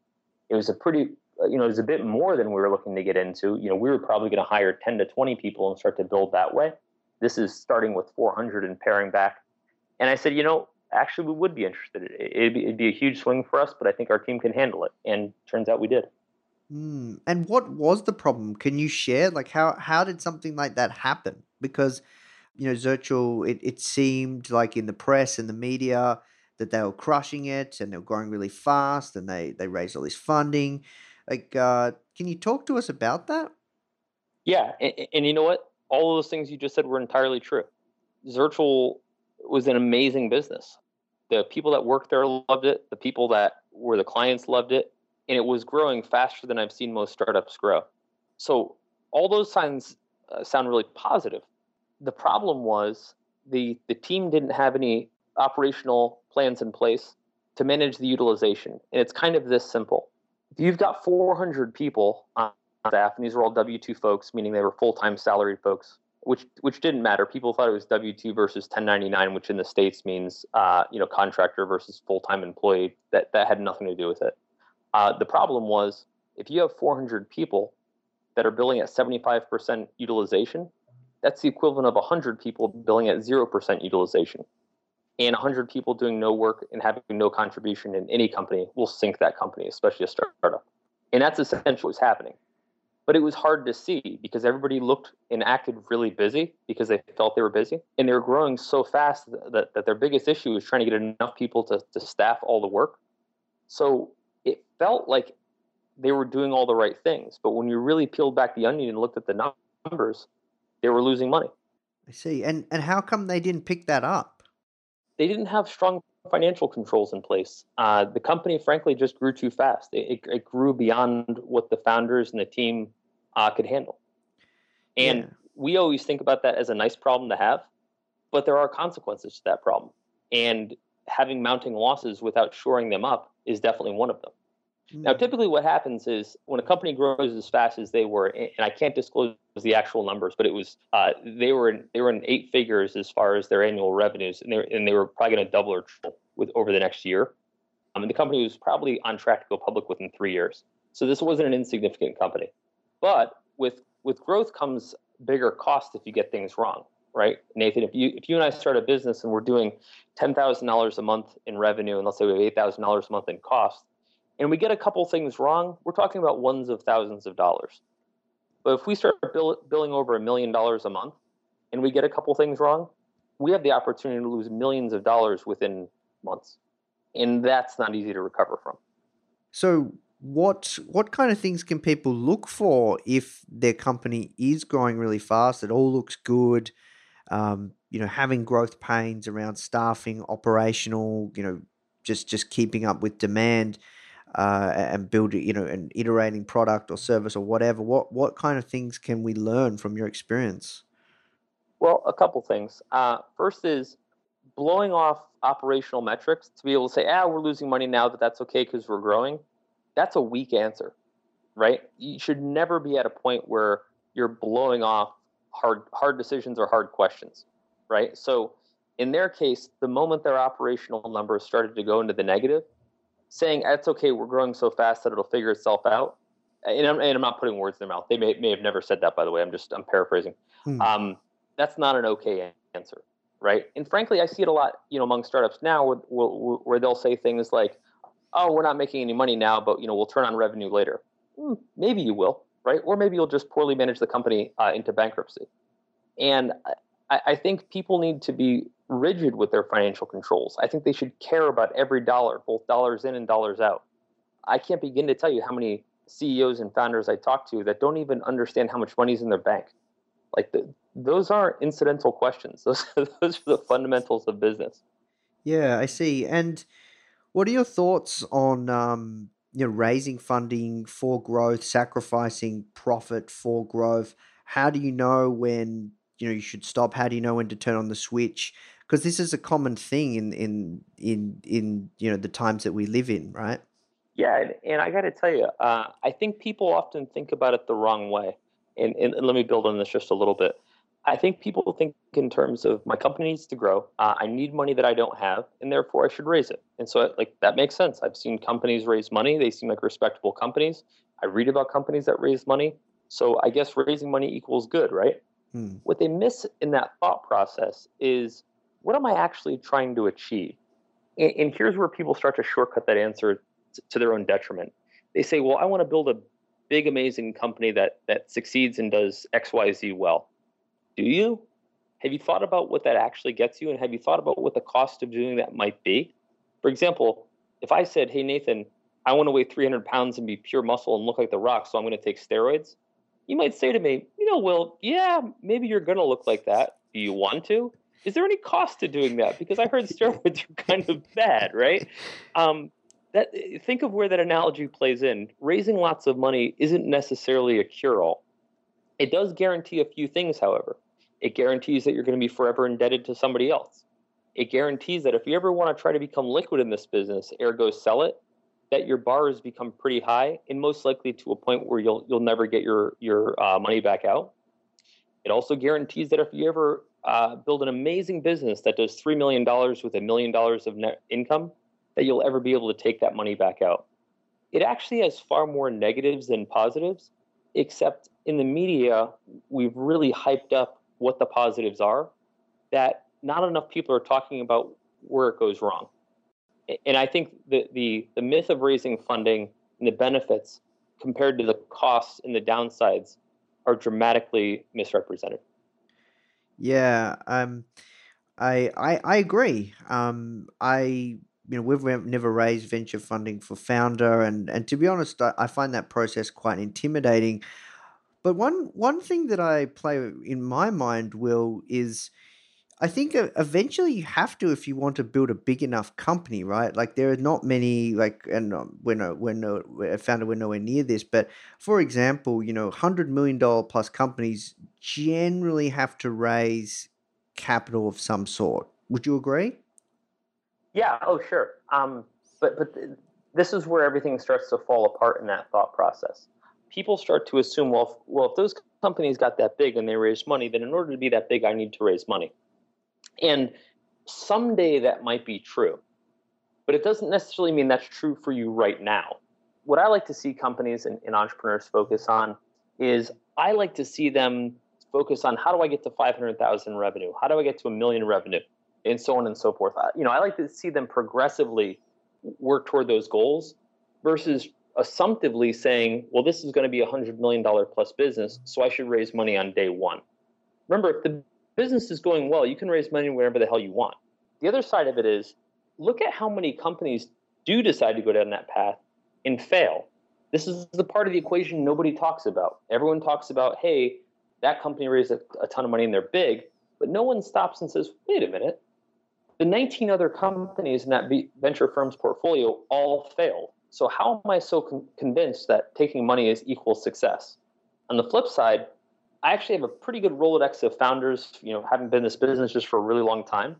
It was a pretty, you know, it was a bit more than we were looking to get into. You know, we were probably going to hire 10 to 20 people and start to build that way. This is starting with 400 and paring back. And I said, you know, actually, we would be interested. It'd be, it'd be a huge swing for us, but I think our team can handle it. And turns out we did. Mm. And what was the problem? Can you share? Like, how how did something like that happen? Because, you know, Zirtual, it, it seemed like in the press and the media, that they were crushing it and they were growing really fast and they they raised all this funding. Like, uh, can you talk to us about that? Yeah, and, and you know what? All those things you just said were entirely true. Zirtual was an amazing business. The people that worked there loved it. The people that were the clients loved it, and it was growing faster than I've seen most startups grow. So all those signs uh, sound really positive. The problem was the the team didn't have any operational plans in place to manage the utilization. And it's kind of this simple. If you've got 400 people on staff, and these are all W 2 folks, meaning they were full time salaried folks, which which didn't matter. People thought it was W 2 versus 1099, which in the States means uh, you know contractor versus full time employee. That, that had nothing to do with it. Uh, the problem was if you have 400 people that are billing at 75% utilization, that's the equivalent of 100 people billing at 0% utilization and 100 people doing no work and having no contribution in any company will sink that company, especially a startup. And that's essentially what's happening. But it was hard to see because everybody looked and acted really busy because they felt they were busy. And they were growing so fast that, that their biggest issue was trying to get enough people to, to staff all the work. So it felt like they were doing all the right things. But when you really peeled back the onion and looked at the numbers, they were losing money. I see. And and how come they didn't pick that up? They didn't have strong financial controls in place. Uh, the company, frankly, just grew too fast. It, it, it, grew beyond what the founders and the team uh, could handle. And yeah. we always think about that as a nice problem to have, but there are consequences to that problem. and having mounting losses without shoring them up is definitely one of them. Now, typically, what happens is when a company grows as fast as they were, and I can't disclose the actual numbers, but it was uh, they were in, they were in eight figures as far as their annual revenues, and they were, and they were probably going to double or triple with over the next year. I mean, the company was probably on track to go public within three years. So this wasn't an insignificant company. But with with growth comes bigger cost if you get things wrong, right? Nathan, if you if you and I start a business and we're doing ten thousand dollars a month in revenue, and let's say we have eight thousand dollars a month in cost, and we get a couple things wrong, we're talking about ones of thousands of dollars. But if we start bill, billing over a million dollars a month and we get a couple things wrong, we have the opportunity to lose millions of dollars within months. And that's not easy to recover from. So, what what kind of things can people look for if their company is growing really fast? It all looks good. Um, you know, having growth pains around staffing, operational, you know, just just keeping up with demand uh, and building, you know, an iterating product or service or whatever. What what kind of things can we learn from your experience? Well, a couple things. Uh, first is blowing off operational metrics to be able to say, ah, we're losing money now, but that's okay because we're growing. That's a weak answer, right? You should never be at a point where you're blowing off hard hard decisions or hard questions, right? So in their case, the moment their operational numbers started to go into the negative, saying that's okay, we're growing so fast that it'll figure itself out. And I'm, and I'm not putting words in their mouth. They may, may have never said that, by the way. I'm just I'm paraphrasing. Hmm. Um, that's not an okay answer, right? And frankly, I see it a lot, you know, among startups now, where, where, where they'll say things like, "Oh, we're not making any money now, but you know, we'll turn on revenue later." Hmm, maybe you will, right? Or maybe you'll just poorly manage the company uh, into bankruptcy. And I, I think people need to be rigid with their financial controls. I think they should care about every dollar, both dollars in and dollars out. I can't begin to tell you how many CEOs and founders I talk to that don't even understand how much money is in their bank. Like the, those aren't incidental questions. *laughs* Those those are the fundamentals of business. Yeah, I see. And what are your thoughts on um, you know raising funding for growth, sacrificing profit for growth? How do you know when you know you should stop? How do you know when to turn on the switch? Because this is a common thing in in in in you know the times that we live in, right? Yeah, and, I got to tell you, uh, I think people often think about it the wrong way. And, and, and, let me build on this just a little bit. I think people think in terms of my company needs to grow. Uh, I need money that I don't have, and therefore I should raise it. And so, like that makes sense. I've seen companies raise money; they seem like respectable companies. I read about companies that raise money, so I guess raising money equals good, right? Hmm. What they miss in that thought process is what am I actually trying to achieve? And, and here's where people start to shortcut that answer to, to their own detriment. They say, well, I want to build a big, amazing company that that succeeds and does X, Y, Z well. Do you? Have you thought about what that actually gets you, and have you thought about what the cost of doing that might be? For example, if I said, "Hey Nathan, I want to weigh 300 pounds and be pure muscle and look like the Rock, so I'm going to take steroids," you might say to me, "You know, Will, yeah, maybe you're going to look like that. Do you want to?" Is there any cost to doing that? Because I heard steroids are kind of bad, right? Um, that think of where that analogy plays in. Raising lots of money isn't necessarily a cure-all. It does guarantee a few things, however. It guarantees that you're going to be forever indebted to somebody else. It guarantees that if you ever want to try to become liquid in this business, ergo sell it, that your bar has become pretty high and most likely to a point where you'll you'll never get your your uh, money back out. It also guarantees that if you ever uh, build an amazing business that does $3 million with a million dollars of net income, that you'll ever be able to take that money back out. It actually has far more negatives than positives, except in the media, we've really hyped up what the positives are that not enough people are talking about where it goes wrong. And I think the, the, the myth of raising funding and the benefits compared to the costs and the downsides are dramatically misrepresented. Yeah, um, I, I I agree. Um, I you know we've never raised venture funding for Foundr, and and to be honest, I, I find that process quite intimidating. But one one thing that I play in my mind, Will, is I think eventually you have to if you want to build a big enough company, right? Like there are not many like, and um, we're no, we're no, we're nowhere near this, but for example, you know, hundred million dollar plus companies generally have to raise capital of some sort. Would you agree? Yeah. Oh, sure. Um, but but th- this is where everything starts to fall apart in that thought process. People start to assume, well, if, well, if those companies got that big and they raised money, then in order to be that big, I need to raise money. And someday that might be true, but it doesn't necessarily mean that's true for you right now. What I like to see companies and, and entrepreneurs focus on is I like to see them focus on how do I get to 500,000 revenue? How do I get to a million revenue? And so on and so forth. You know, I like to see them progressively work toward those goals versus assumptively saying, well, this is going to be a $100 million plus business, so I should raise money on day one. Remember, if the business is going well, you can raise money wherever the hell you want. The other side of it is look at how many companies do decide to go down that path and fail. This is the part of the equation nobody talks about. Everyone talks about, hey, that company raised a, a ton of money and they're big, but no one stops and says, wait a minute, the 19 other companies in that venture firm's portfolio all failed. So how am I so con- convinced that taking money is equal success? On the flip side, I actually have a pretty good Rolodex of founders, you know, having been in this business just for a really long time.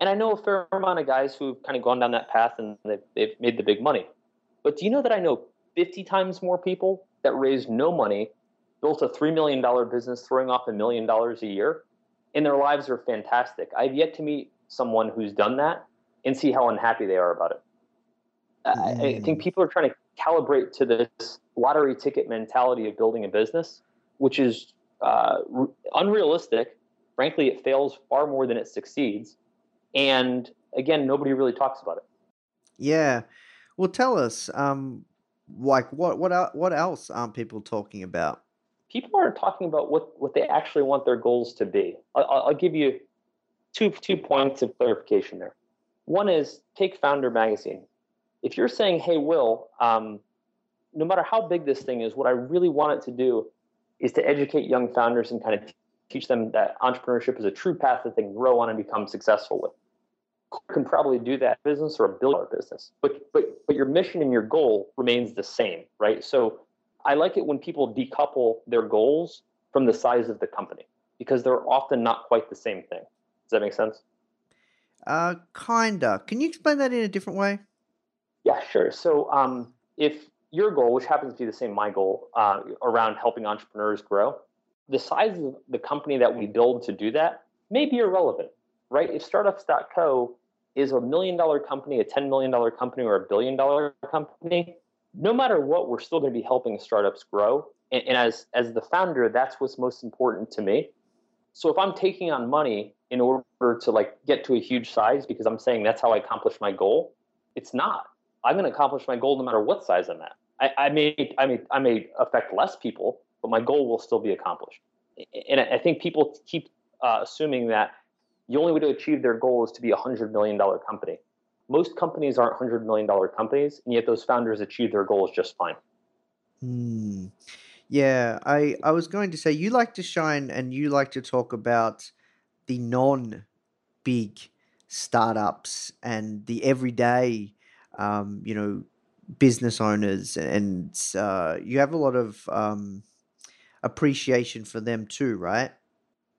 And I know a fair amount of guys who've kind of gone down that path and they've, they've made the big money. But do you know that I know 50 times more people that raised no money, built a $3 million business, throwing off a million dollars a year, and their lives are fantastic? I've yet to meet someone who's done that and see how unhappy they are about it. Mm. I, I think mm. people are trying to calibrate to this lottery ticket mentality of building a business, which is uh, unrealistic. Frankly, it fails far more than it succeeds. And again, nobody really talks about it. Yeah. Well, tell us, um, like what what what else aren't people talking about? People aren't talking about what what they actually want their goals to be. I'll, I'll give you two two points of clarification there. One is take Foundr Magazine. If you're saying, "Hey, Will," um, no matter how big this thing is, what I really want it to do is to educate young founders and kind of teach them that entrepreneurship is a true path that they can grow on and become successful with. You can probably do that business or a billion dollar business, but but but your mission and your goal remains the same, right? So I like it when people decouple their goals from the size of the company because they're often not quite the same thing. Does that make sense? Uh, kinda. Can you explain that in a different way? Yeah, sure. So um, if your goal, which happens to be the same my goal, uh, around helping entrepreneurs grow, the size of the company that we build to do that may be irrelevant, right? If startups.co is a million dollar company, a $10 million company, or a billion dollar company, no matter what, we're still going to be helping startups grow. And, and, as, as the founder, that's what's most important to me. So if I'm taking on money in order to like get to a huge size because I'm saying that's how I accomplish my goal, it's not. I'm going to accomplish my goal no matter what size I'm at. I, I may I may I may affect less people, but my goal will still be accomplished. And I think people keep uh, assuming that the only way to achieve their goal is to be a hundred million dollar company. Most companies aren't hundred million dollar companies, and yet those founders achieve their goals just fine. Hmm. Yeah, I I was going to say you like to shine and you like to talk about the non big startups and the everyday um, you know business owners and uh, you have a lot of um, appreciation for them too right?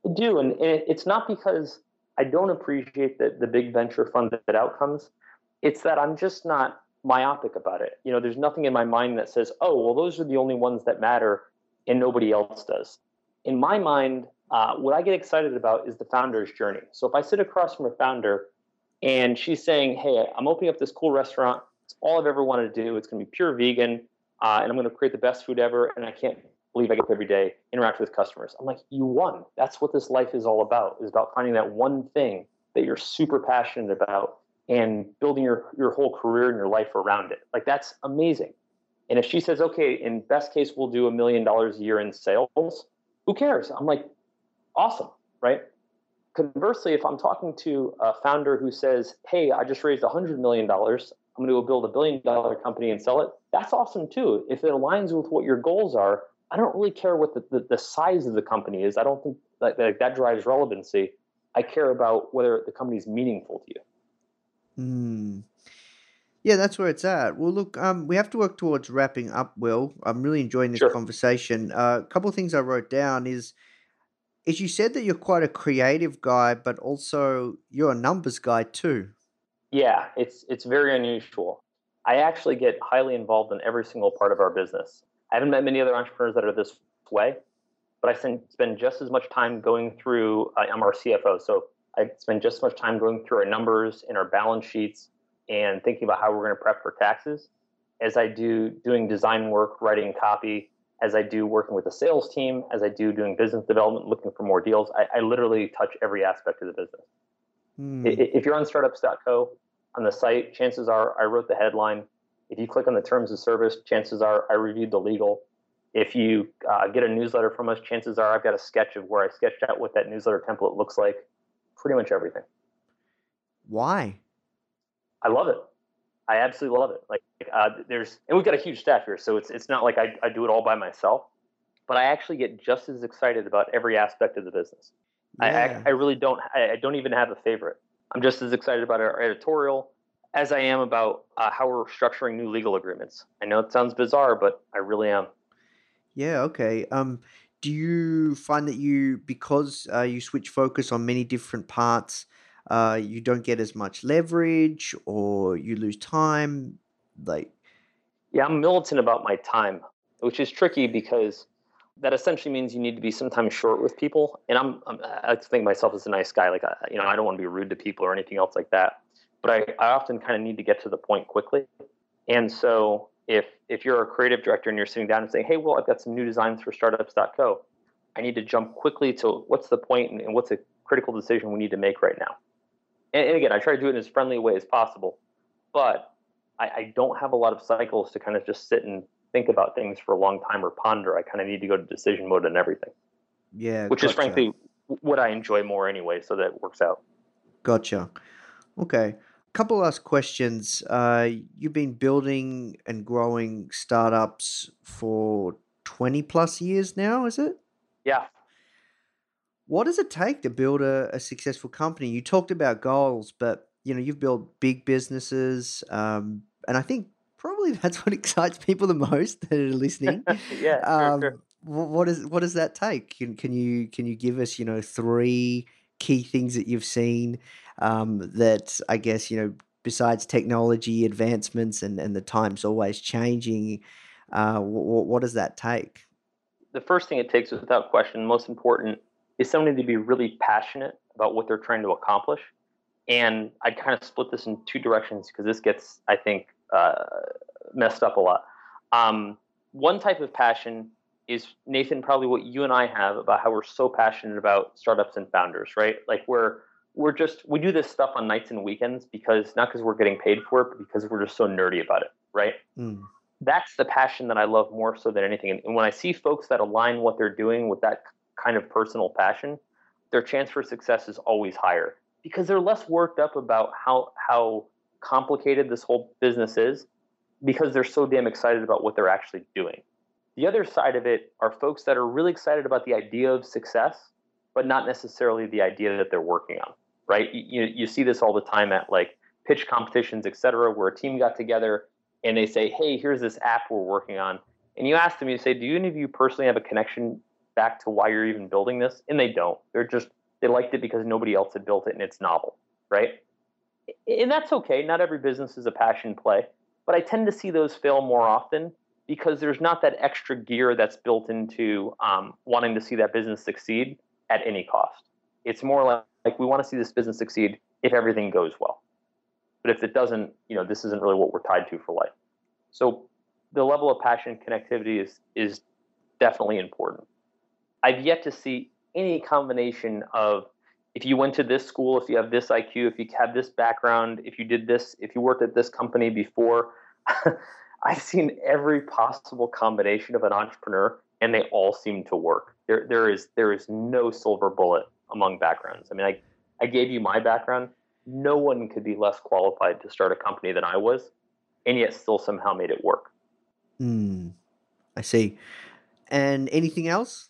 I do and it's not because i don't appreciate the, the big venture funded outcomes. It's that i'm just not myopic about it. You know there's nothing in my mind that says oh well those are the only ones that matter and nobody else does. In my mind uh, what i get excited about is the founder's journey. So if i sit across from a founder and she's saying hey i'm opening up this cool restaurant it's all I've ever wanted to do. It's going to be pure vegan, uh, and I'm going to create the best food ever. And I can't believe I get up every day, interact with customers. I'm like, you won. That's what this life is all about. Is about finding that one thing that you're super passionate about and building your your whole career and your life around it. Like that's amazing. And if she says, okay, in best case, we'll do a million dollars a year in sales, who cares? I'm like, awesome, right? Conversely, if I'm talking to a founder who says, hey, I just raised $100 million, I'm going to go build a billion dollar company and sell it. That's awesome too. If it aligns with what your goals are, I don't really care what the, the, the size of the company is. I don't think that, that, that drives relevancy. I care about whether the company is meaningful to you. Hmm. Yeah, that's where it's at. Well, look, um, we have to work towards wrapping up. Will I'm really enjoying this sure. conversation. Uh, a couple of things I wrote down is, is you said that you're quite a creative guy, but also you're a numbers guy too. Yeah, it's it's very unusual. I actually get highly involved in every single part of our business. I haven't met many other entrepreneurs that are this way, but I spend just as much time going through. I'm our CFO, so I spend just as much time going through our numbers and our balance sheets and thinking about how we're going to prep for taxes as I do doing design work, writing copy, as I do working with the sales team, as I do doing business development, looking for more deals. I, I literally touch every aspect of the business. Hmm. If you're on startups.co on the site, chances are I wrote the headline. If you click on the terms of service, chances are I reviewed the legal. If you uh, get a newsletter from us, chances are I've got a sketch of where I sketched out what that newsletter template looks like. Pretty much everything. Why? I love it. I absolutely love it. Like uh, there's, and we've got a huge staff here, so it's it's not like I, I do it all by myself, but I actually get just as excited about every aspect of the business. Yeah. I, I, really don't. I, don't even have a favorite. I'm just as excited about our editorial as I am about uh, how we're structuring new legal agreements. I know it sounds bizarre, but I really am. Yeah. Okay. Um, do you find that you because uh, you switch focus on many different parts? uh, you don't get as much leverage or you lose time like yeah i'm militant about my time which is tricky because that essentially means you need to be sometimes short with people. And i'm, I'm i think myself as a nice guy. Like I, you know i don't want to be rude to people or anything else like that. But i, I often kind of need to get to the point quickly. And so if if you're a creative director and you're sitting down and saying hey well i've got some new designs for startups.co i need to jump quickly to what's the point and, and what's a critical decision we need to make right now. And, and again, I try to do it in as friendly a way as possible, but I, I don't have a lot of cycles to kind of just sit and think about things for a long time or ponder. I kind of need to go to decision mode and everything. Yeah, which gotcha. is frankly what I enjoy more anyway. So that works out. Gotcha. Okay. A Couple last questions. Uh, you've been building and growing startups for 20 plus years now, is it? Yeah. What does it take to build a, a successful company? You talked about goals, but you know you've built big businesses, um, and I think probably that's what *laughs* excites people the most that are listening. *laughs* yeah, um, sure, sure. What is what does that take? Can can you can you give us you know three key things that you've seen um, that I guess you know besides technology advancements and and the times always changing, uh, what, what does that take? The first thing it takes, without question, most important, is somebody to be really passionate about what they're trying to accomplish. And I'd kind of split this in two directions because this gets, I think, uh, messed up a lot. Um, one type of passion is Nathan, probably what you and I have about how we're so passionate about startups and founders, right? Like we're we're just we do this stuff on nights and weekends because not because we're getting paid for it, but because we're just so nerdy about it, right? Mm. That's the passion that I love more so than anything. And when I see folks that align what they're doing with that kind of personal passion, their chance for success is always higher because they're less worked up about how how complicated this whole business is because they're so damn excited about what they're actually doing. The other side of it are folks that are really excited about the idea of success, but not necessarily the idea that they're working on, right? You, you see this all the time at like pitch competitions, et cetera, where a team got together and they say, hey, here's this app we're working on. And you ask them, you say, do any of you personally have a connection back to why you're even building this, and they don't. They're just they liked it because nobody else had built it and it's novel, right? And that's okay. Not every business is a passion play, but I tend to see those fail more often because there's not that extra gear that's built into um, wanting to see that business succeed at any cost. It's more like, like we want to see this business succeed if everything goes well. But if it doesn't, you know, this isn't really what we're tied to for life. So the level of passion connectivity is is definitely important. I've yet to see any combination of if you went to this school, if you have this IQ, if you have this background, if you did this, if you worked at this company before. *laughs* I've seen every possible combination of an entrepreneur and they all seem to work. There there is there is no silver bullet among backgrounds. I mean, I I gave you my background. No one could be less qualified to start a company than I was, and yet still somehow made it work. Hmm. I see. And anything else?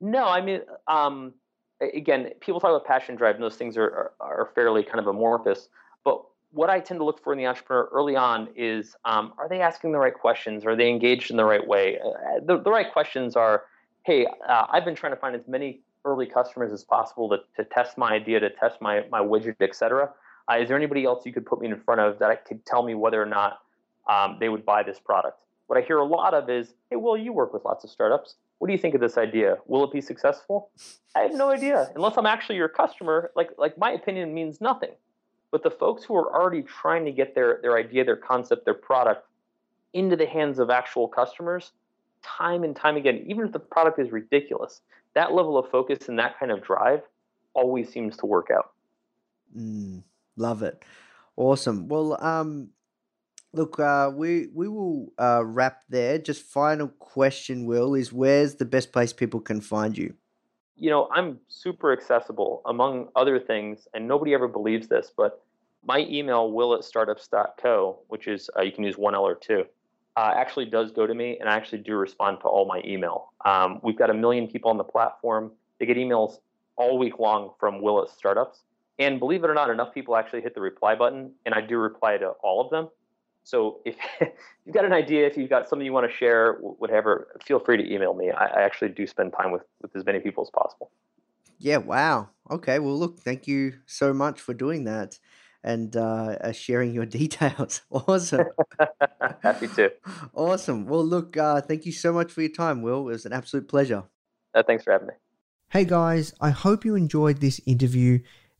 No, I mean, um, again, people talk about passion drive, and those things are, are, are fairly kind of amorphous. But what I tend to look for in the entrepreneur early on is um, are they asking the right questions? Are they engaged in the right way? Uh, the, the right questions are hey, uh, I've been trying to find as many early customers as possible to, to test my idea, to test my, my widget, et cetera. Uh, is there anybody else you could put me in front of that could tell me whether or not um, they would buy this product? What I hear a lot of is, hey, Will, you work with lots of startups. What do you think of this idea? Will it be successful? I have no idea. Unless I'm actually your customer, like like my opinion means nothing. But the folks who are already trying to get their their idea, their concept, their product into the hands of actual customers, time and time again, even if the product is ridiculous, that level of focus and that kind of drive always seems to work out. Mm, love it. Awesome. Well, um, look, uh, we we will uh, wrap there. Just final question, Will, is where's the best place people can find you? You know, I'm super accessible among other things, and nobody ever believes this, but my email, will at startups.co, which is uh, you can use one L or two, uh, actually does go to me, and I actually do respond to all my email. Um, we've got a million people on the platform. They get emails all week long from Will at Startups. And believe it or not, enough people actually hit the reply button, and I do reply to all of them. So if *laughs* you've got an idea, if you've got something you want to share, whatever, feel free to email me. I, I actually do spend time with, with as many people as possible. Yeah, wow. Okay, well, look, thank you so much for doing that and uh, uh sharing your *laughs* details. awesome. *laughs* Happy to. Awesome. Well, look, uh, thank you so much for your time, Will. It was an absolute pleasure. Uh, thanks for having me. Hey guys, I hope you enjoyed this interview.